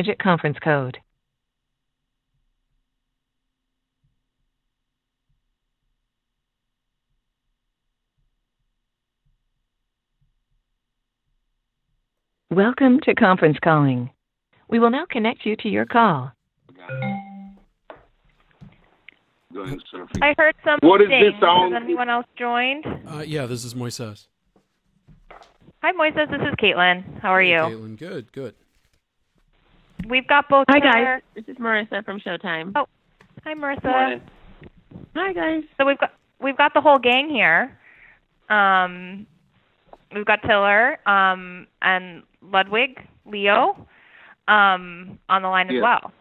digit conference code. Welcome to conference calling. We will now connect you to your call. I heard something. What is this sound? Has anyone else joined? Uh, yeah, this is Moises. Hi, Moises. This is Caitlin. How are you? Caitlin, good, good. We've got both. Hi Tiller- guys, this is Marissa from Showtime. Oh. Hi, Marissa. Morning. Hi guys. So we've got we've got the whole gang here. Um, we've got Tiller um, and Ludwig, Leo, um, on the line as Yeah. well.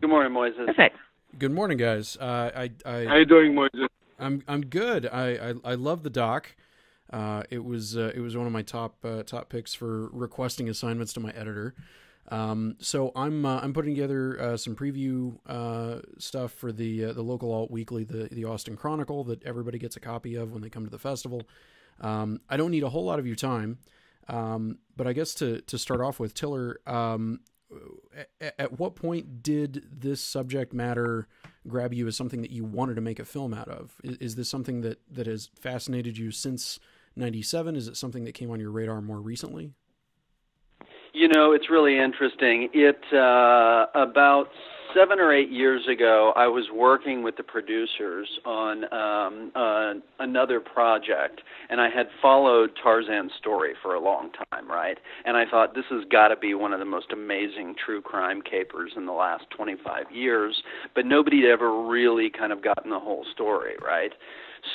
Good morning, Moises. Perfect. Good morning, guys. Uh, I, I, How you doing, Moises? I'm, I'm good. I, I, I love the doc. Uh, it was, uh, it was one of my top, uh, top picks for requesting assignments to my editor. Um, so I'm, uh, I'm putting together uh, some preview uh, stuff for the, the local alt weekly, the, the Austin Chronicle, that everybody gets a copy of when they come to the festival. Um, I don't need a whole lot of your time, um, but I guess to, to start off with, Tiller, um, at, at what point did this subject matter grab you as something that you wanted to make a film out of? Is, is this something that, that has fascinated you since 97? Is it something that came on your radar more recently? You know, it's really interesting. It uh, about seven or eight years ago, I was working with the producers on um, uh, another project, and I had followed Tarzan's story for a long time, right? And I thought this has got to be one of the most amazing true crime capers in the last 25 years, but nobody had ever really kind of gotten the whole story, right?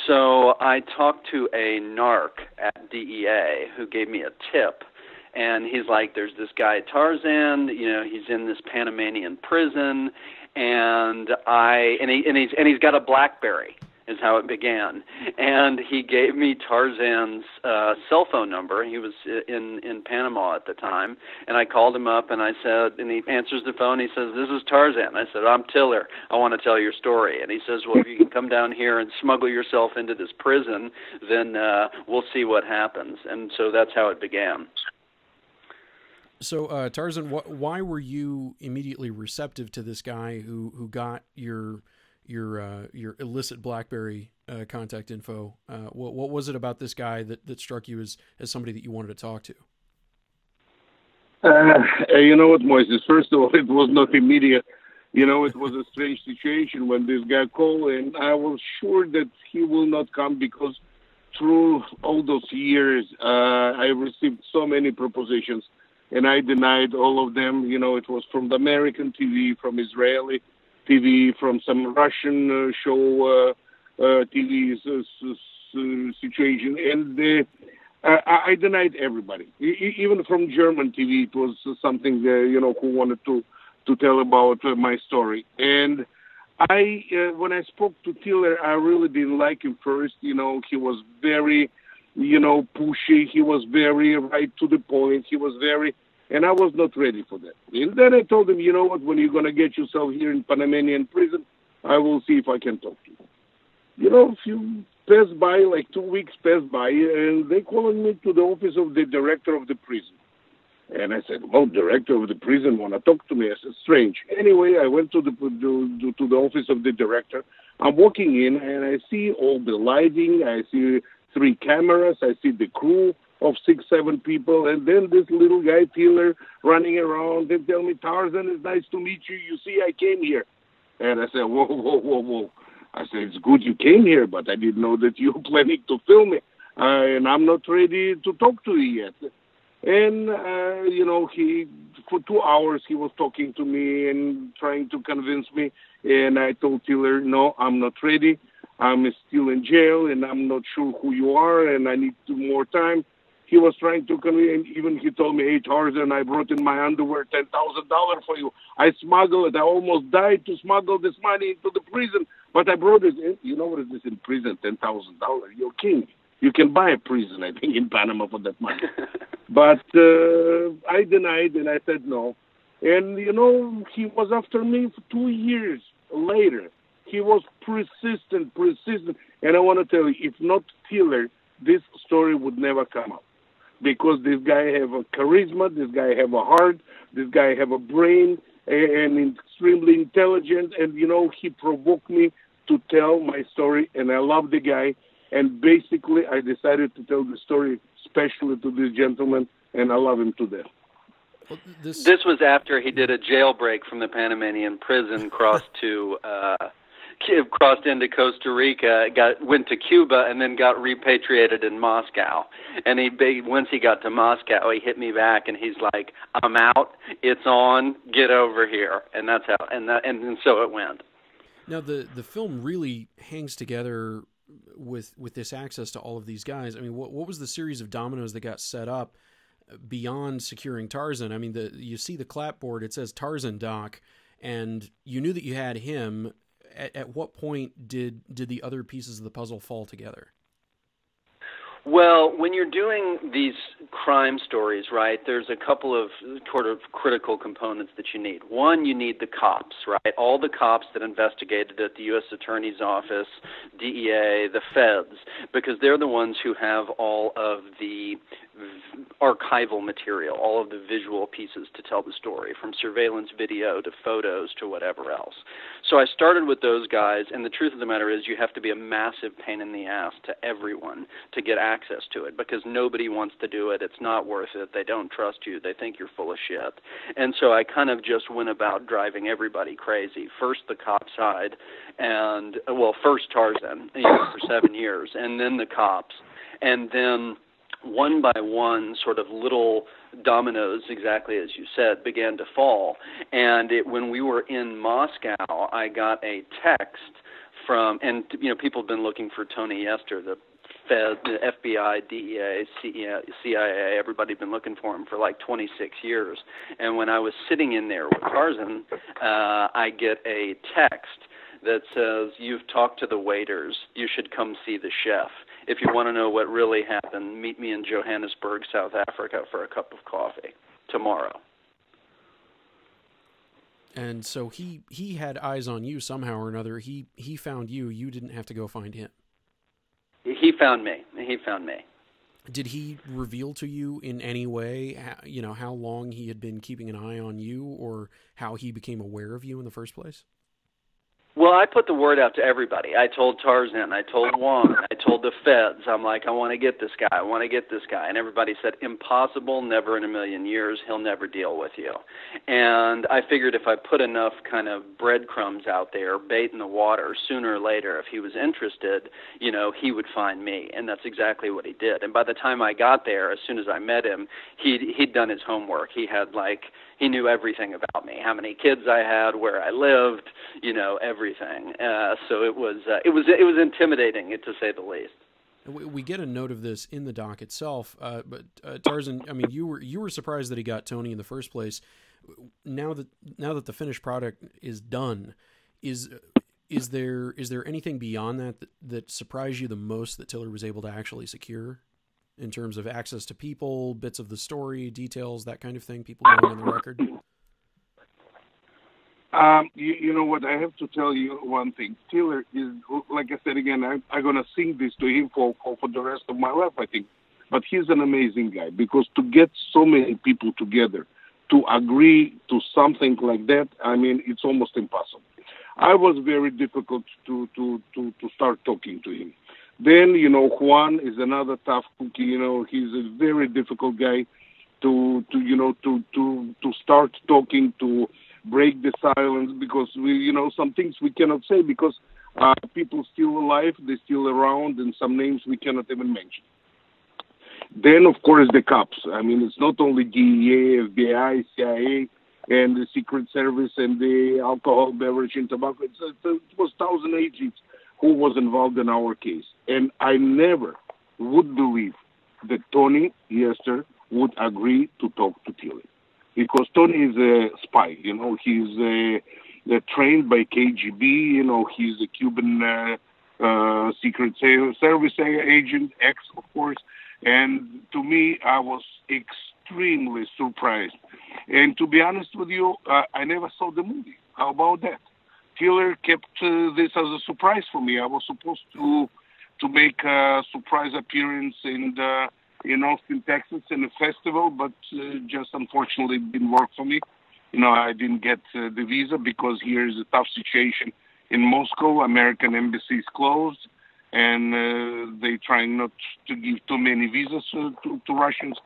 So I talked to a narc at DEA who gave me a tip and he's like there's this guy Tarzan you know he's in this Panamanian prison and I and he and he's and he's got a blackberry is how it began. And he gave me Tarzan's uh cell phone number. He was in in Panama at the time. And I called him up and I said and he answers the phone. He says this is Tarzan. I said I'm Tiller. I want to tell your story. And he says well if you can come down here and smuggle yourself into this prison then uh we'll see what happens. And so that's how it began. So, uh, Tarzan, wh- why were you immediately receptive to this guy who, who got your your uh, your illicit BlackBerry uh, contact info? Uh, what what was it about this guy that, that struck you as, as somebody that you wanted to talk to? Uh, you know what, Moises? First of all, it was not immediate. You know, it was a strange situation when this guy called, and I was sure that he will not come because through all those years, uh, I received so many propositions, and I denied all of them. You know, it was from the American TV, from Israeli TV, from some Russian uh, show uh, uh, TV situation, and I, I denied everybody, E- even from German TV. It was something you know who wanted to to tell about my story, and I uh, when I spoke to Tiller, I really didn't like him first. You know, he was very, you know, pushy. He was very right to the point. He was very, and I was not ready for that. And then I told him, you know what? When you're gonna get yourself here in Panamanian prison, I will see if I can talk to you. You know, a few passed by, like two weeks passed by, and they called me to the office of the director of the prison. And I said, "Well, director of the prison want to talk to me." I said, "Strange." Anyway, I went to the to, to the office of the director. I'm walking in, and I see all the lighting. I see three cameras. I see the crew of six, seven people, and then this little guy Taylor running around. They tell me, "Tarzan, it's nice to meet you. You see, I came here." And I said, "Whoa, whoa, whoa, whoa!" I said, "It's good you came here, but I didn't know that you were planning to film it, uh, and I'm not ready to talk to you yet." And uh, you know, he for two hours he was talking to me and trying to convince me. And I told Tiller, "No, I'm not ready. I'm still in jail, and I'm not sure who you are, and I need more time." He was trying to convince, and even he told me, "Hey Tarzan, I brought in my underwear, ten thousand dollars for you. I smuggled it. I almost died to smuggle this money into the prison, but I brought it. in. You know what is this in prison? Ten thousand dollars. You're king. You can buy a prison, I think, in Panama for that money." But uh, I denied and I said no. And, you know, he was after me for two years later. He was persistent, persistent. And I want to tell you, if not Tiller, this story would never come up. Because this guy have a charisma, this guy have a heart, this guy have a brain, and and extremely intelligent. And you know, he provoked me to tell my story, and I love the guy. And basically, I decided to tell the story especially to this gentleman, and I love him to death. Well, this... this was after he did a jailbreak from the Panamanian prison, crossed to uh, crossed into Costa Rica, got went to Cuba, and then got repatriated in Moscow. And he once he got to Moscow, he hit me back, and he's like, "I'm out. It's on. Get over here." And that's how, and that, and, and so it went. Now the the film really hangs together with with this access to all of these guys. I mean, what what was the series of dominoes that got set up beyond securing Tarzan? I mean, the you see the clapboard, it says Tarzan Doc, and you knew that you had him at, at what point did did the other pieces of the puzzle fall together? Well, when you're doing these crime stories, right, there's a couple of sort of critical components that you need. One, you need the cops, right? All the cops that investigated at the U.S. Attorney's Office, DEA, the feds, because they're the ones who have all of the archival material, all of the visual pieces to tell the story, from surveillance video to photos to whatever else. So I started with those guys, and the truth of the matter is, you have to be a massive pain in the ass to everyone to get access to it because nobody wants to do it. It's not worth it. They don't trust you. They think you're full of shit. And so I kind of just went about driving everybody crazy. First the cop side, and well, first Tarzan, you know, for seven years, and then the cops, and then one by one, sort of little dominoes, exactly as you said, began to fall. And it, when we were in Moscow, I got a text from, and you know, people have been looking for Tony Yester, the Fed, the FBI, DEA, CIA, everybody been looking for him for like 26 years. And when I was sitting in there with Tarzan, uh, I get a text that says, You've talked to the waiters. You should come see the chef if you want to know what really happened, meet me in Johannesburg, South Africa for a cup of coffee tomorrow. And so he he had eyes on you somehow or another. He he found you. You didn't have to go find him. He found me. He found me. Did he reveal to you in any way, you know, how long he had been keeping an eye on you, or how he became aware of you in the first place? Well, I put the word out to everybody. I told Tarzan, I told Juan, I told the feds. I'm like, I want to get this guy. I want to get this guy. And everybody said, impossible, never in a million years. He'll never deal with you. And I figured if I put enough kind of breadcrumbs out there, bait in the water, sooner or later, if he was interested, you know, he would find me. And that's exactly what he did. And by the time I got there, as soon as I met him, he'd he'd done his homework. He had like he knew everything about me, how many kids I had, where I lived, you know, everything. Uh, so it was uh, it was it was intimidating, to say the least. We get a note of this in the doc itself, uh, but uh, Tarzan, I mean, you were you were surprised that he got Tony in the first place. Now that now that the finished product is done, is is there is there anything beyond that, that that surprised you the most that Tiller was able to actually secure? in terms of access to people, bits of the story, details, that kind of thing, people going on the record? Um, you, you, know what? I have to tell you one thing. Tiller is, like I said again, I, I'm going to sing this to him for, for, for the rest of my life, I think. But he's an amazing guy because to get so many people together to agree to something like that, I mean, it's almost impossible. I was very difficult to, to, to, to start talking to him. Then, you know, Juan is another tough cookie. You know, he's a very difficult guy to, to you know, to, to, to start talking, to break the silence because we, you know, some things we cannot say because uh, people still alive, they're still around, and some names we cannot even mention. Then, of course, the cops. I mean, it's not only DEA, FBI, CIA, and the Secret Service and the alcohol, beverage, and tobacco. It's, it was thousand agents who was involved in our case. And I never would believe that Tony Yester would agree to talk to Tilly. Because Tony is a spy, you know, he's a, a trained by KGB, you know, he's a Cuban uh, uh, Secret Service agent, ex, of course. And to me, I was extremely surprised. And to be honest with you, uh, I never saw the movie. How about that? Tiller kept uh, this as a surprise for me. I was supposed to to make a surprise appearance in the in Austin, Texas, in a festival, but uh, just unfortunately didn't work for me. You know, I didn't get uh, the visa because here is a tough situation in Moscow. American embassy is closed, and uh, they trying not to give too many visas uh, to, to Russians.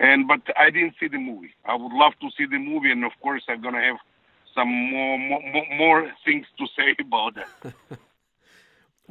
And but I didn't see the movie. I would love to see the movie, and of course, I'm gonna have some more more, more things to say about that.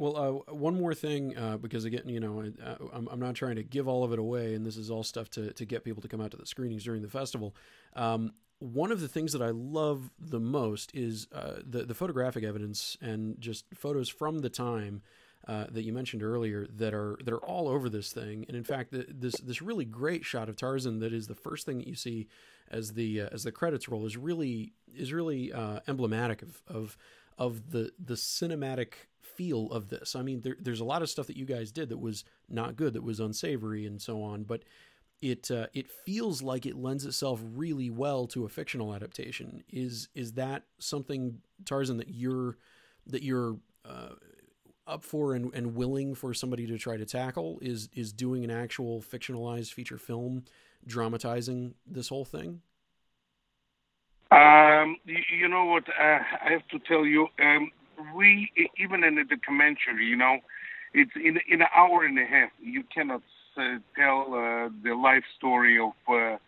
Well, uh, one more thing, uh, because again, you know, I, I'm, I'm not trying to give all of it away, and this is all stuff to, to get people to come out to the screenings during the festival. Um, one of the things that I love the most is uh, the the photographic evidence and just photos from the time uh, that you mentioned earlier that are that are all over this thing. And in fact, the, this this really great shot of Tarzan that is the first thing that you see as the uh, as the credits roll is really is really uh, emblematic of of of the the cinematic feel of this. I mean, there, there's a lot of stuff that you guys did that was not good, that was unsavory, and so on. But it uh, it feels like it lends itself really well to a fictional adaptation. Is is that something Tarzan that you're that you're uh, up for and, and willing for somebody to try to tackle? Is is doing an actual fictionalized feature film, dramatizing this whole thing? Um, you, know what? Uh, I have to tell you, um, we even in the documentary, you know, it's in in an hour and a half. You cannot uh, tell uh, the life story of uh,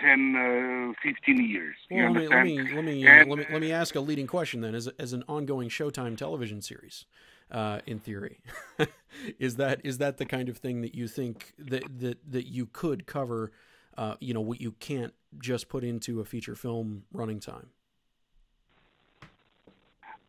10, uh, 15 years. Well, let me, let me let me, uh, let me let me ask a leading question then, as as an ongoing Showtime television series. Uh, in theory, is that is that the kind of thing that you think that that that you could cover? Uh, you know, what you can't just put into a feature film running time.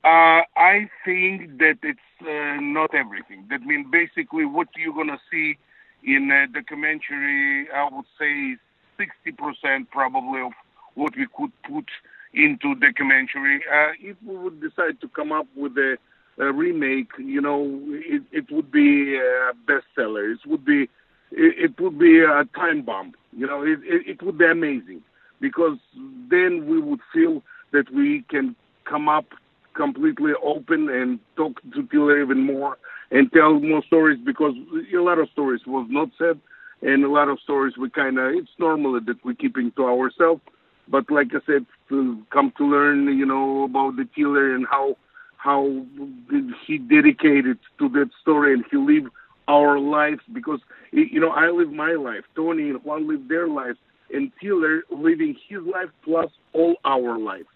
Uh, I think that it's uh, not everything. That means basically what you're gonna see in a documentary, I would say 60% probably of what we could put into documentary. Uh, if we would decide to come up with a, a remake, you know, it, it would be a bestseller. It would be it, it would be a time bomb. You know, it, it, it would be amazing because then we would feel that we can come up completely open and talk to Tiller even more and tell more stories because a lot of stories was not said and a lot of stories we kind of it's normal that we're keeping to ourselves. But like i said to come to learn you know about the Tiller and how how he dedicated to that story and he lived our lives because you know i live my life. Tony and juan live their lives and Tiller living his life plus all our lives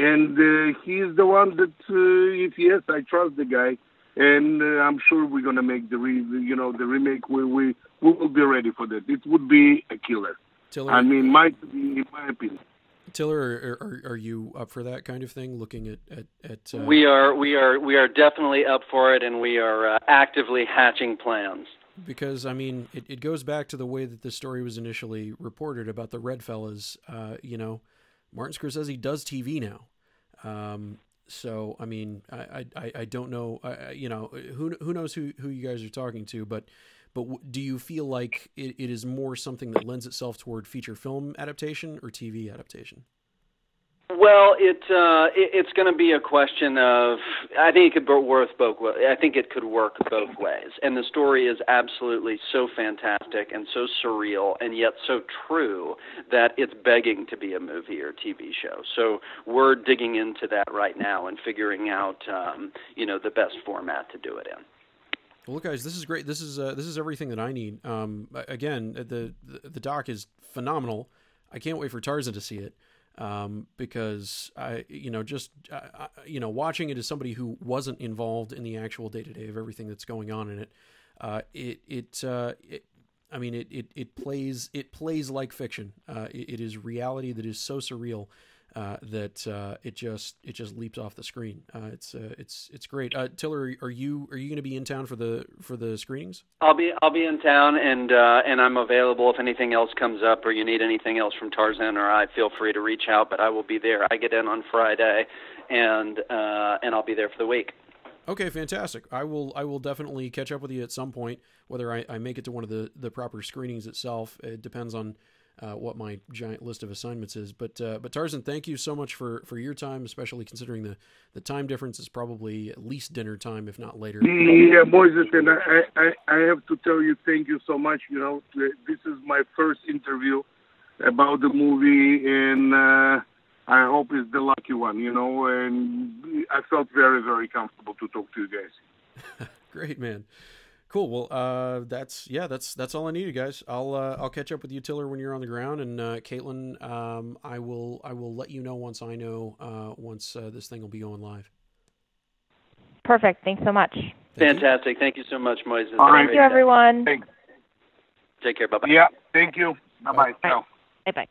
and uh, he's the one that, uh, if yes, I trust the guy, and uh, I'm sure we're gonna make the re, you know, the remake. We we we will be ready for that. It would be a killer. Tiller, I mean, my in my opinion. Tiller, are, are, are you up for that kind of thing? Looking at at, at uh... we are we are we are definitely up for it, and we are uh, actively hatching plans. Because I mean, it, it goes back to the way that the story was initially reported about the Red Fellas. Uh, you know, Martin Scorsese does TV now. Um, so I mean, I I, I don't know. I, you know, who who knows who who you guys are talking to, but but do you feel like it, it is more something that lends itself toward feature film adaptation or TV adaptation? Well, it, uh, it it's going to be a question of I think it could work both. I think it could work both ways, and the story is absolutely so fantastic and so surreal, and yet so true that it's begging to be a movie or TV show. So we're digging into that right now and figuring out um, you know the best format to do it in. Well, guys, this is great. This is uh, this is everything that I need. Um, again, the, the the doc is phenomenal. I can't wait for Tarzan to see it um, because I, you know, just you know, watching it as somebody who wasn't involved in the actual day to day of everything that's going on in it, uh, it it, uh, it I mean, it, it it plays it plays like fiction. Uh, it, it is reality that is so surreal uh, that uh, it just it just leaps off the screen. Uh, it's uh, it's it's great. Uh, Tiller, are you are you going to be in town for the for the screenings? I'll be I'll be in town and uh, and I'm available if anything else comes up or you need anything else from Tarzan or I. Feel free to reach out, but I will be there. I get in on Friday, and and I'll be there for the week. Okay, fantastic. I will I will definitely catch up with you at some point. Whether I, I make it to one of the, the proper screenings itself, it depends on uh, what my giant list of assignments is. But uh, but Tarzan, thank you so much for, for your time, especially considering the, the time difference is probably at least dinner time, if not later. Yeah, Moises, and I, I, I have to tell you, thank you so much. You know, this is my first interview about the movie, and uh, I hope it's the lucky one. You know, and I felt very, very comfortable to talk to you guys. Great, man. Cool. Well, uh, that's yeah, that's that's all I needed, guys. I'll uh, I'll catch up with you, Tiller, when you're on the ground, and uh, Caitlin, um, I will I will let you know once I know uh, once uh, this thing will be going live. Perfect. Thanks so much. Thank Fantastic. Thank you so much, Moises. All right. Thank you, everyone. Thanks. Take care. Bye bye. Yeah, thank you. Bye bye. Bye. Bye bye.